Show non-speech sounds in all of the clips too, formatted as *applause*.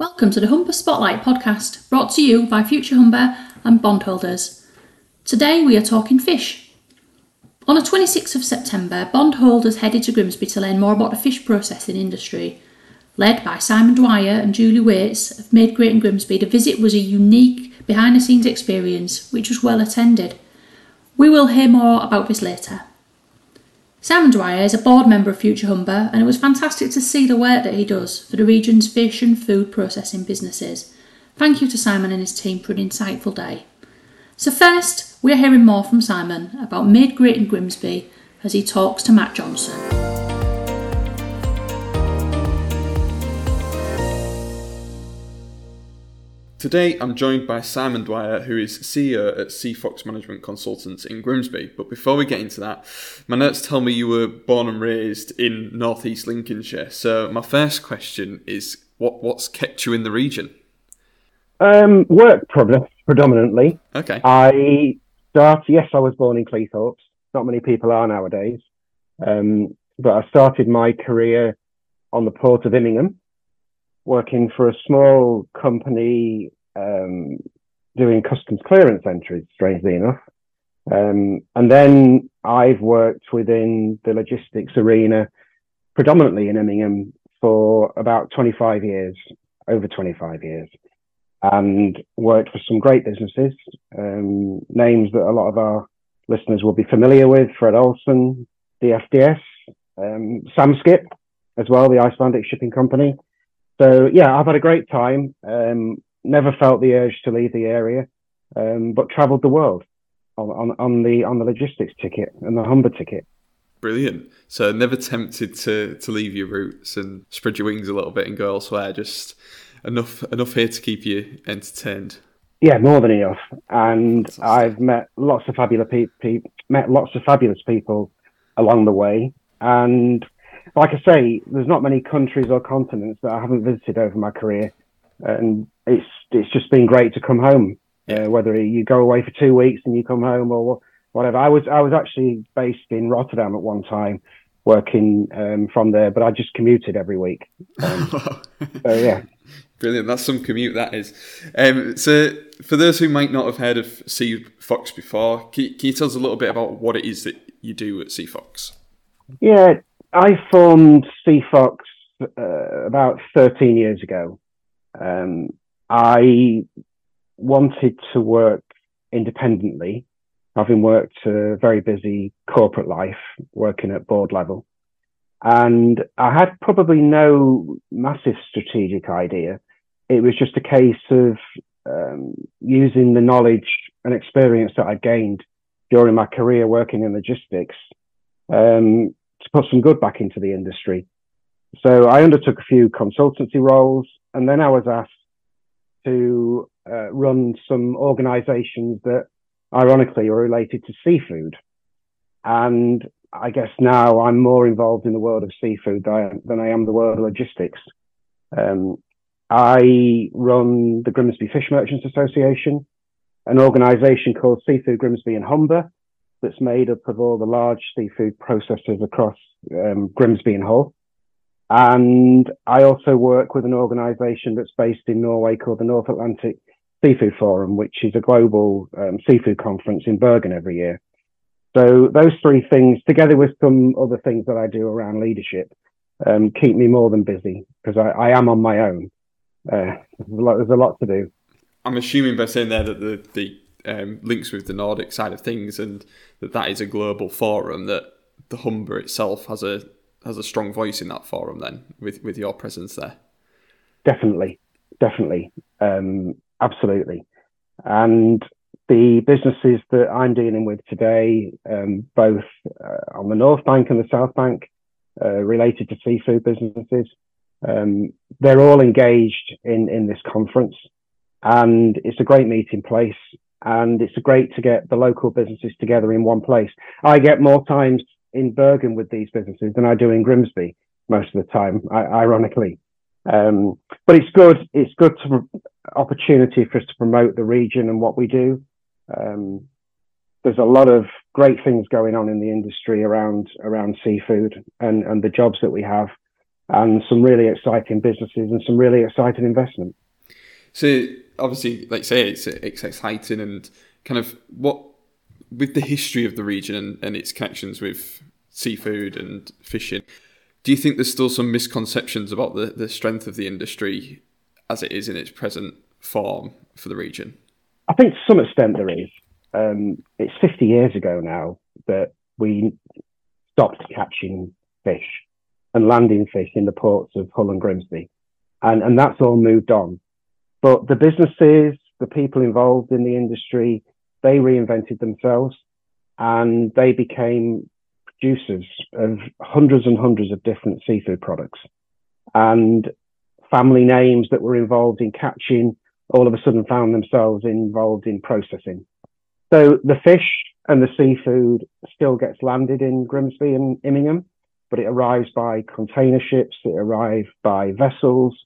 Welcome to the Humber Spotlight podcast, brought to you by Future Humber and bondholders. Today we are talking fish. On the 26th of September, bondholders headed to Grimsby to learn more about the fish processing industry. Led by Simon Dwyer and Julie Waites of Made Great in Grimsby, the visit was a unique behind the scenes experience which was well attended. We will hear more about this later. Simon Dwyer is a board member of Future Humber, and it was fantastic to see the work that he does for the region's fish and food processing businesses. Thank you to Simon and his team for an insightful day. So, first, we're hearing more from Simon about Made Great in Grimsby as he talks to Matt Johnson. Today, I'm joined by Simon Dwyer, who is CEO at Seafox Management Consultants in Grimsby. But before we get into that, my notes tell me you were born and raised in northeast Lincolnshire. So, my first question is what, what's kept you in the region? Um, work probably predominantly. Okay. I started, yes, I was born in Cleethorpes. Not many people are nowadays. Um, but I started my career on the port of Immingham working for a small company um, doing customs clearance entries, strangely enough. Um, and then I've worked within the logistics arena, predominantly in Immingham, for about 25 years, over 25 years, and worked for some great businesses, um, names that a lot of our listeners will be familiar with Fred Olsen, DFDS, um, Samskip as well, the Icelandic shipping company. So yeah, I've had a great time. Um, never felt the urge to leave the area, um, but travelled the world on, on, on, the on the logistics ticket and the Humber ticket. Brilliant. So never tempted to to leave your roots and spread your wings a little bit and go elsewhere. Just enough enough here to keep you entertained. Yeah, more than enough. And I've met lots of fabulous people, met lots of fabulous people along the way, and like I say, there's not many countries or continents that I haven't visited over my career, and it's it's just been great to come home. Uh, whether you go away for two weeks and you come home or whatever. I was I was actually based in Rotterdam at one time, working um, from there, but I just commuted every week. Um, *laughs* so yeah. Brilliant. That's some commute, that is. Um, so, for those who might not have heard of Seafox before, can, can you tell us a little bit about what it is that you do at Seafox? Yeah, I formed Seafox uh, about 13 years ago. Um, I wanted to work independently, having worked a very busy corporate life, working at board level. And I had probably no massive strategic idea. It was just a case of um, using the knowledge and experience that I gained during my career working in logistics um, to put some good back into the industry. So I undertook a few consultancy roles, and then I was asked to uh, run some organizations that ironically are related to seafood. And I guess now I'm more involved in the world of seafood than I am the world of logistics. Um, I run the Grimsby Fish Merchants Association, an organization called Seafood Grimsby and Humber, that's made up of all the large seafood processors across um, Grimsby and Hull. And I also work with an organization that's based in Norway called the North Atlantic Seafood Forum, which is a global um, seafood conference in Bergen every year. So those three things, together with some other things that I do around leadership, um, keep me more than busy because I, I, am on my own. Uh, there's, a lot, there's a lot to do. I'm assuming by saying there that the, the um, links with the Nordic side of things, and that that is a global forum. That the Humber itself has a has a strong voice in that forum. Then with with your presence there, definitely, definitely, um, absolutely, and the businesses that I'm dealing with today, um, both uh, on the North Bank and the South Bank, uh, related to seafood businesses, um, they're all engaged in in this conference. And it's a great meeting place. And it's great to get the local businesses together in one place. I get more times in Bergen with these businesses than I do in Grimsby most of the time, ironically. Um, but it's good. It's good to opportunity for us to promote the region and what we do. Um, there's a lot of great things going on in the industry around around seafood and and the jobs that we have. and some really exciting businesses and some really exciting investment. So obviously, like say, it's, it's exciting and kind of what with the history of the region and, and its connections with seafood and fishing. Do you think there's still some misconceptions about the, the strength of the industry as it is in its present form for the region? I think to some extent there is. Um, it's 50 years ago now that we stopped catching fish and landing fish in the ports of Hull and Grimsby. And, and that's all moved on. But the businesses, the people involved in the industry, they reinvented themselves and they became producers of hundreds and hundreds of different seafood products. And family names that were involved in catching all of a sudden found themselves involved in processing. So the fish and the seafood still gets landed in Grimsby and Immingham, but it arrives by container ships, it arrives by vessels,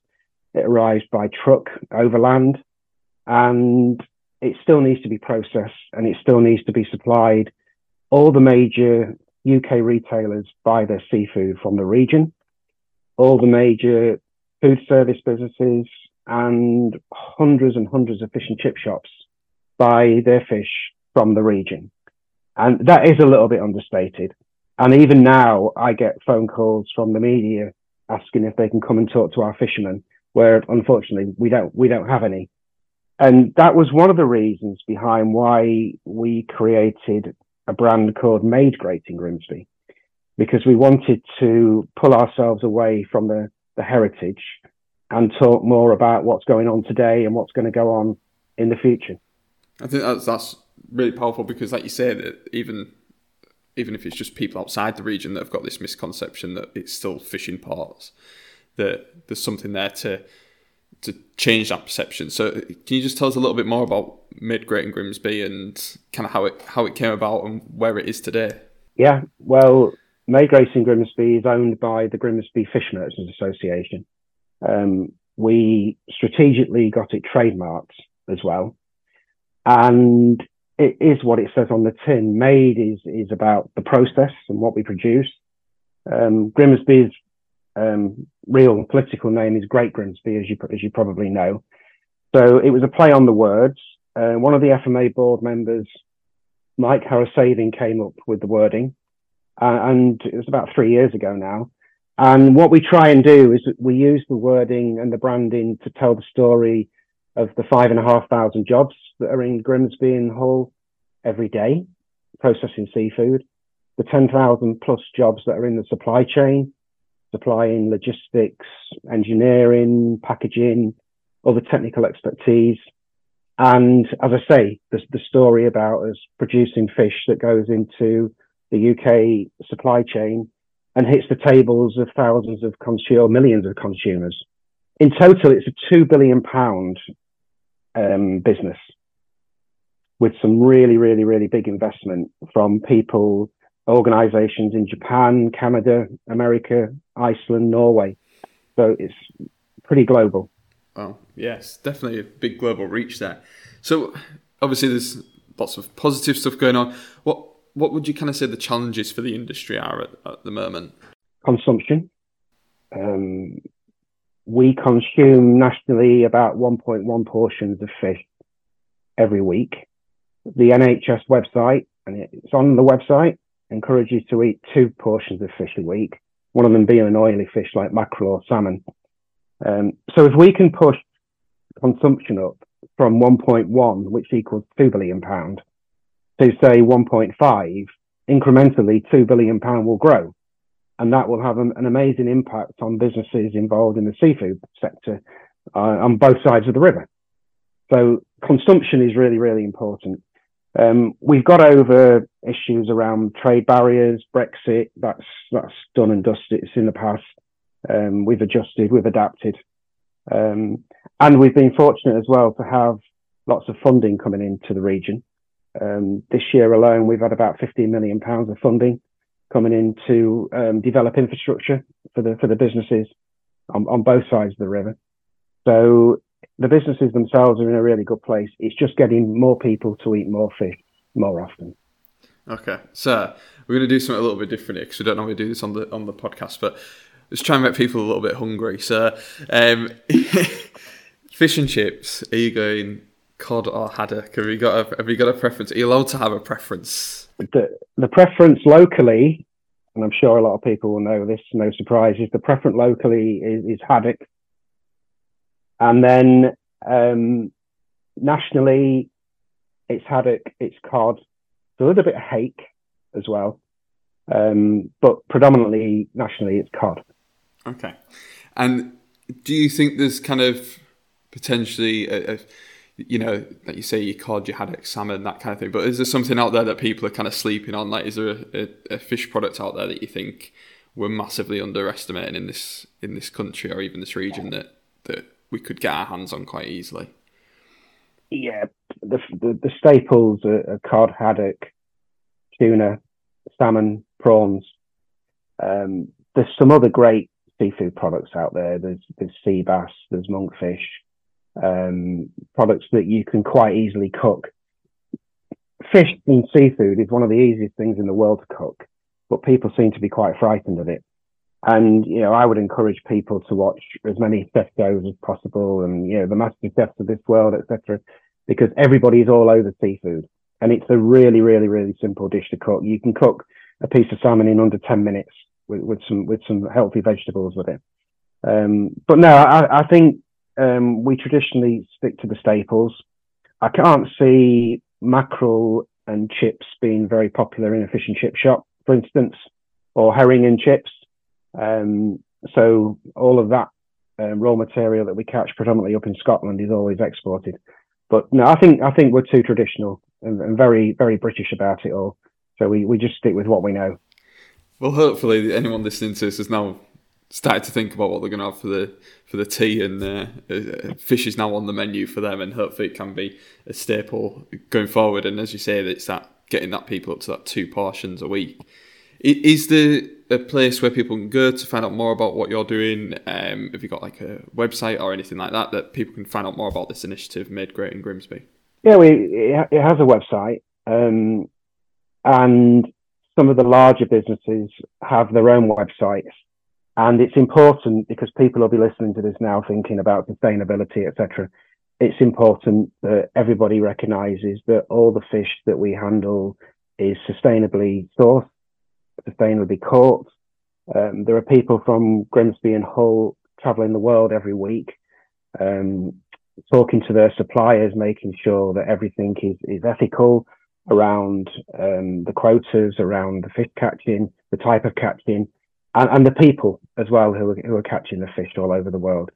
it arrives by truck overland, and it still needs to be processed and it still needs to be supplied. All the major UK retailers buy their seafood from the region. All the major food service businesses and hundreds and hundreds of fish and chip shops buy their fish from the region. And that is a little bit understated. And even now, I get phone calls from the media asking if they can come and talk to our fishermen, where unfortunately we don't we don't have any. And that was one of the reasons behind why we created a brand called Made Great in Grimsby, because we wanted to pull ourselves away from the, the heritage and talk more about what's going on today and what's going to go on in the future. I think that's that's really powerful because, like you said, even even if it's just people outside the region that have got this misconception that it's still fishing ports, that there's something there to to change that perception. So, can you just tell us a little bit more about Made Great in Grimsby and kind of how it how it came about and where it is today? Yeah, well, Made Great in Grimsby is owned by the Grimsby Fish Merchants Association. Um, we strategically got it trademarked as well, and it is what it says on the tin. Made is is about the process and what we produce. Um, Grimsby's um, real political name is Great Grimsby, as you as you probably know. So it was a play on the words. Uh, one of the FMA board members, Mike Harrisaving, came up with the wording, uh, and it was about three years ago now. And what we try and do is we use the wording and the branding to tell the story of the five and a half thousand jobs that are in Grimsby and Hull every day processing seafood, the 10,000 plus jobs that are in the supply chain, supplying logistics, engineering, packaging, other technical expertise. And as I say, the, the story about us producing fish that goes into the UK supply chain and hits the tables of thousands of consumers, millions of consumers. In total, it's a two billion pound um, business with some really, really, really big investment from people, organizations in Japan, Canada, America, Iceland, Norway. So it's pretty global. Oh, yes, definitely a big global reach there. So obviously there's lots of positive stuff going on. What what would you kind of say the challenges for the industry are at, at the moment? Consumption. Um, we consume nationally about 1.1 portions of fish every week. The NHS website, and it's on the website, encourages you to eat two portions of fish a week, one of them being an oily fish like mackerel or salmon. Um, so if we can push consumption up from 1.1, which equals 2 billion pound, to say 1.5, incrementally 2 billion pound will grow. And that will have an, an amazing impact on businesses involved in the seafood sector uh, on both sides of the river. So consumption is really, really important. Um, we've got over issues around trade barriers, Brexit. That's that's done and dusted. It's in the past. Um, we've adjusted, we've adapted, um, and we've been fortunate as well to have lots of funding coming into the region. Um, this year alone, we've had about 15 million pounds of funding coming in to um, develop infrastructure for the for the businesses on, on both sides of the river. So the businesses themselves are in a really good place. It's just getting more people to eat more fish more often. Okay, so we're going to do something a little bit different because we don't normally do this on the on the podcast, but Let's try and make people a little bit hungry. So, um, *laughs* fish and chips. Are you going cod or haddock? Have you got a Have you got a preference? Are you allowed to have a preference? The the preference locally, and I'm sure a lot of people will know this. No surprise, is the preference locally is, is haddock, and then um, nationally, it's haddock, it's cod, it's a little bit of hake as well, um, but predominantly nationally, it's cod. Okay. And do you think there's kind of potentially, a, a, you know, like you say, you cod, you haddock, salmon, that kind of thing, but is there something out there that people are kind of sleeping on? Like, is there a, a fish product out there that you think we're massively underestimating in this in this country or even this region that that we could get our hands on quite easily? Yeah, the the, the staples are, cod, haddock, tuna, salmon, prawns. Um, there's some other great seafood products out there. There's there's sea bass, there's monkfish, um, products that you can quite easily cook. Fish and seafood is one of the easiest things in the world to cook, but people seem to be quite frightened of it. And you know, I would encourage people to watch as many chef shows as possible, and you know, the master chefs of this world, etc., because everybody is all over seafood, and it's a really, really, really simple dish to cook. You can cook a piece of salmon in under ten minutes with, with some with some healthy vegetables with it. Um, but no, I, I think um, we traditionally stick to the staples. I can't see mackerel and chips being very popular in a fish and chip shop, for instance, or herring and chips. Um, so all of that um, raw material that we catch predominantly up in Scotland is always exported. But no, I think I think we're too traditional and, and very very British about it all. So we, we just stick with what we know. Well, hopefully, anyone listening to this has now started to think about what they're going to have for the for the tea, and uh, uh, fish is now on the menu for them, and hopefully, it can be a staple going forward. And as you say, it's that getting that people up to that two portions a week. Is there a place where people can go to find out more about what you're doing? Um, have you got like a website or anything like that that people can find out more about this initiative made great in Grimsby? Yeah, we it has a website, um, and some of the larger businesses have their own websites. And it's important because people will be listening to this now thinking about sustainability, etc. It's important that everybody recognizes that all the fish that we handle is sustainably sourced, sustainably caught. Um, there are people from Grimsby and Hull traveling the world every week, um, talking to their suppliers, making sure that everything is, is ethical around um, the quotas, around the fish catching, the type of catching, and, and the people as well who are, who are catching the fish all over the world.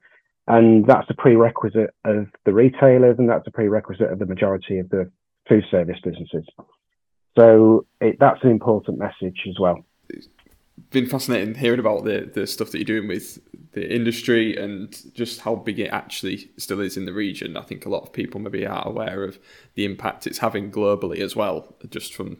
And that's a prerequisite of the retailers, and that's a prerequisite of the majority of the food service businesses. So it, that's an important message as well. It's been fascinating hearing about the, the stuff that you're doing with the industry and just how big it actually still is in the region. I think a lot of people maybe are aware of the impact it's having globally as well, just from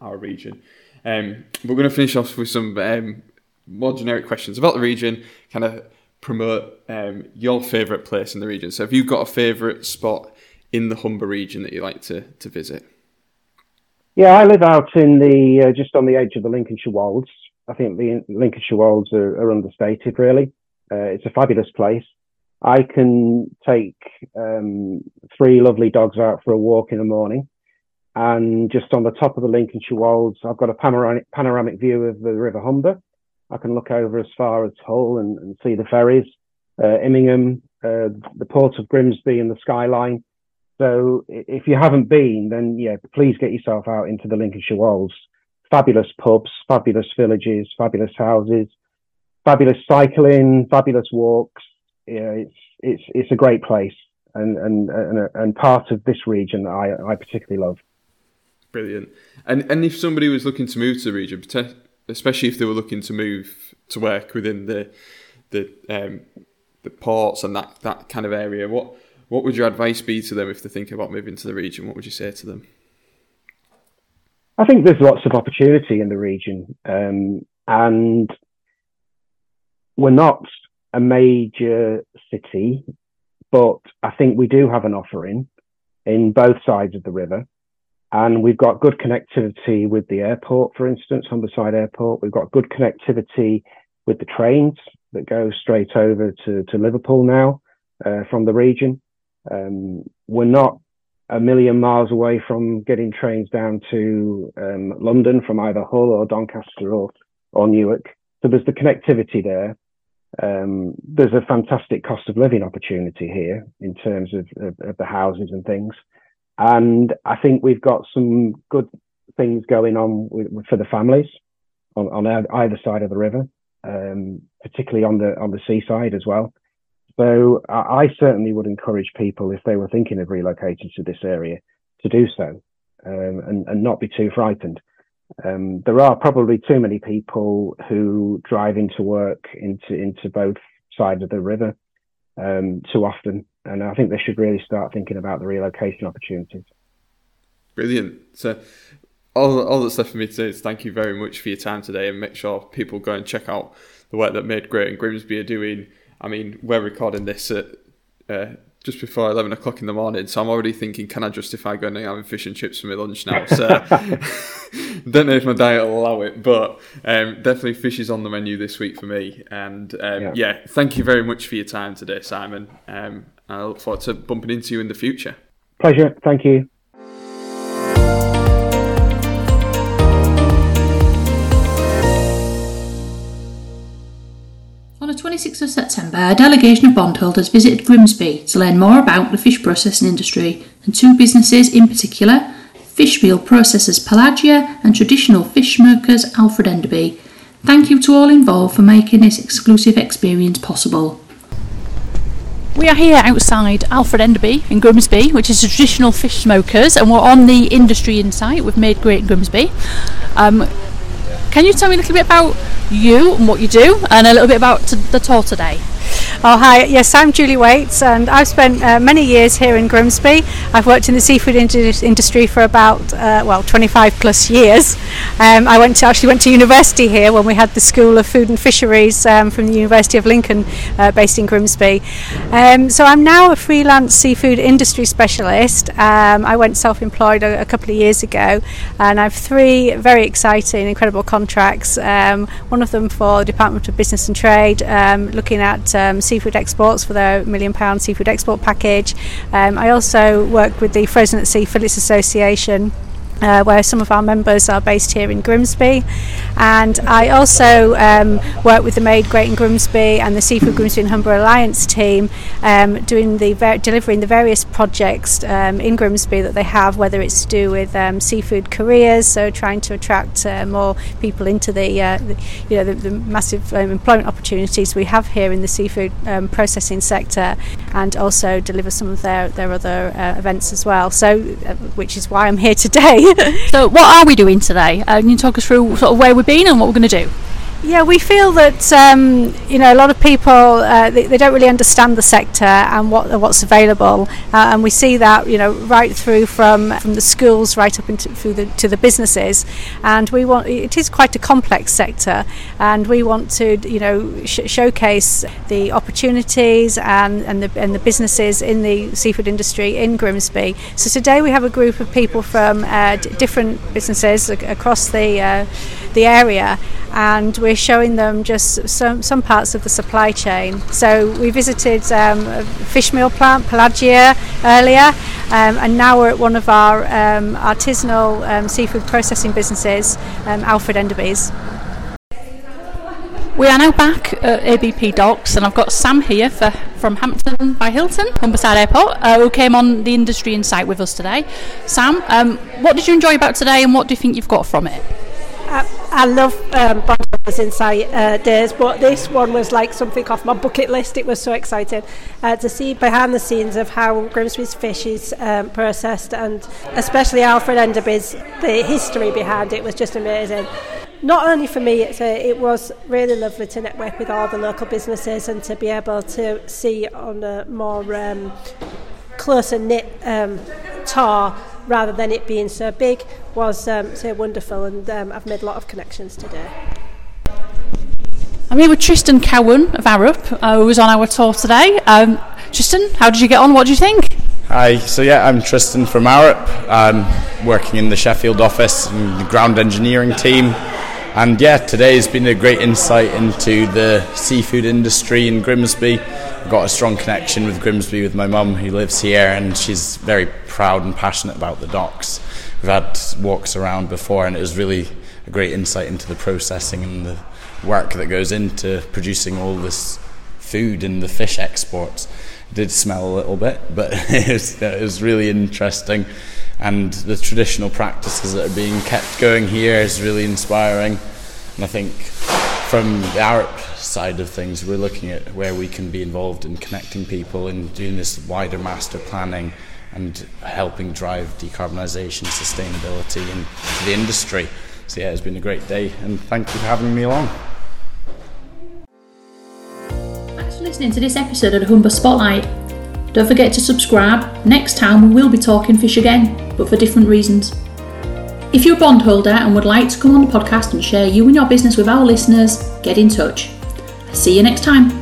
our region. Um, we're going to finish off with some um, more generic questions about the region, kind of promote um, your favourite place in the region. So, have you got a favourite spot in the Humber region that you like to, to visit? Yeah, I live out in the uh, just on the edge of the Lincolnshire Wolds. I think the Lincolnshire Wolds are, are understated, really. Uh, it's a fabulous place. I can take um, three lovely dogs out for a walk in the morning. And just on the top of the Lincolnshire Wolds, I've got a panoramic, panoramic view of the River Humber. I can look over as far as Hull and, and see the ferries, uh, Immingham, uh, the port of Grimsby and the skyline. So if you haven't been, then yeah, please get yourself out into the Lincolnshire Wolds fabulous pubs, fabulous villages, fabulous houses, fabulous cycling, fabulous walks. Yeah, it's it's it's a great place and and and, and part of this region that I I particularly love. Brilliant. And and if somebody was looking to move to the region, especially if they were looking to move to work within the the um, the ports and that that kind of area, what what would your advice be to them if they're thinking about moving to the region? What would you say to them? I think there's lots of opportunity in the region, um, and we're not a major city, but I think we do have an offering in both sides of the river. And we've got good connectivity with the airport, for instance, Humberside Airport. We've got good connectivity with the trains that go straight over to, to Liverpool now uh, from the region. Um, we're not a million miles away from getting trains down to um, London from either Hull or Doncaster or, or Newark. So there's the connectivity there. Um, there's a fantastic cost of living opportunity here in terms of, of, of, the houses and things. And I think we've got some good things going on with, for the families on, on, either side of the river, um, particularly on the on the seaside as well. So I, I, certainly would encourage people if they were thinking of relocating to this area to do so um, and, and not be too frightened. Um, there are probably too many people who drive into work into into both sides of the river um, too often, and I think they should really start thinking about the relocation opportunities. Brilliant. So, all all that's left for me to say is thank you very much for your time today, and make sure people go and check out the work that Made Great and Grimsby are doing. I mean, we're recording this at uh, just before 11 o'clock in the morning. So I'm already thinking, can I justify going and having fish and chips for my lunch now? So *laughs* don't know if my diet will allow it, but um, definitely fish is on the menu this week for me. And um, yeah. yeah. thank you very much for your time today, Simon. Um, I look forward to bumping into you in the future. Pleasure. Thank you. On the 26th of September, a delegation of bondholders visited Grimsby to learn more about the fish processing industry and two businesses in particular fish meal processors Pelagia and traditional fish smokers Alfred Enderby. Thank you to all involved for making this exclusive experience possible. We are here outside Alfred Enderby in Grimsby, which is traditional fish smokers, and we're on the industry insight. We've made great Grimsby. Um, can you tell me a little bit about you and what you do, and a little bit about the tour today? Oh, hi. Yes, I'm Julie Waites, and I've spent uh, many years here in Grimsby. I've worked in the seafood industry for about, uh, well, 25 plus years. Um, I went to, actually went to university here when we had the School of Food and Fisheries um, from the University of Lincoln, uh, based in Grimsby. Um, so I'm now a freelance seafood industry specialist. Um, I went self-employed a, a, couple of years ago, and I have three very exciting, incredible contracts. Um, one of them for the Department of Business and Trade, um, looking at um, seafood exports for their million pound seafood export package. Um, I also work with the Frozen at Sea Fillets Association uh, where some of our members are based here in Grimsby. And I also um, work with the Made Great in Grimsby and the Seafood Grimsby and Humber Alliance team, um, doing the ver- delivering the various projects um, in Grimsby that they have, whether it's to do with um, seafood careers, so trying to attract uh, more people into the, uh, the you know the, the massive um, employment opportunities we have here in the seafood um, processing sector, and also deliver some of their their other uh, events as well. So, uh, which is why I'm here *laughs* today. *laughs* so, what are we doing today? Uh, can you talk us through sort of where we've been and what we're going to do? Yeah, we feel that um, you know a lot of people uh, they, they, don't really understand the sector and what what's available, uh, and we see that you know right through from from the schools right up into through the to the businesses, and we want it is quite a complex sector, and we want to you know sh- showcase the opportunities and and the and the businesses in the seafood industry in Grimsby. So today we have a group of people from uh, d- different businesses across the uh, the area, and we're showing them just some, some parts of the supply chain. So we visited um, a fish meal plant, Pelagia, earlier, um, and now we're at one of our um, artisanal um, seafood processing businesses, um, Alfred Enderby's. We are now back at ABP Docks, and I've got Sam here for, from Hampton by Hilton, Humberside Airport, uh, who came on the Industry Insight with us today. Sam, um, what did you enjoy about today, and what do you think you've got from it? I, I love um, Bondholders Insight uh, days, but this one was like something off my bucket list. It was so exciting uh, to see behind the scenes of how Grimsby's fish is um, processed, and especially Alfred Enderby's the history behind it was just amazing. Not only for me, it's a, it was really lovely to network with all the local businesses and to be able to see on a more um, closer knit um, tour rather than it being so big was um, so wonderful and um, I've made a lot of connections today. I'm here with Tristan Cowan of Arup, uh, who was on our tour today. Um, Tristan, how did you get on? What do you think? Hi, so yeah, I'm Tristan from Arup. Working in the Sheffield office and the ground engineering team. And yeah, today has been a great insight into the seafood industry in Grimsby. I've got a strong connection with Grimsby with my mum who lives here, and she's very proud and passionate about the docks. We've had walks around before, and it was really a great insight into the processing and the work that goes into producing all this food and the fish exports. Did smell a little bit, but *laughs* it was, it was really interesting. And the traditional practices that are being kept going here is really inspiring. And I think from the Arup side of things, we're looking at where we can be involved in connecting people and doing this wider master planning and helping drive decarbonisation, sustainability into the industry. So yeah, it's been a great day, and thank you for having me along. Thanks for listening to this episode of the Humber Spotlight. Don't forget to subscribe. Next time we will be talking fish again, but for different reasons. If you're a bondholder and would like to come on the podcast and share you and your business with our listeners, get in touch. See you next time.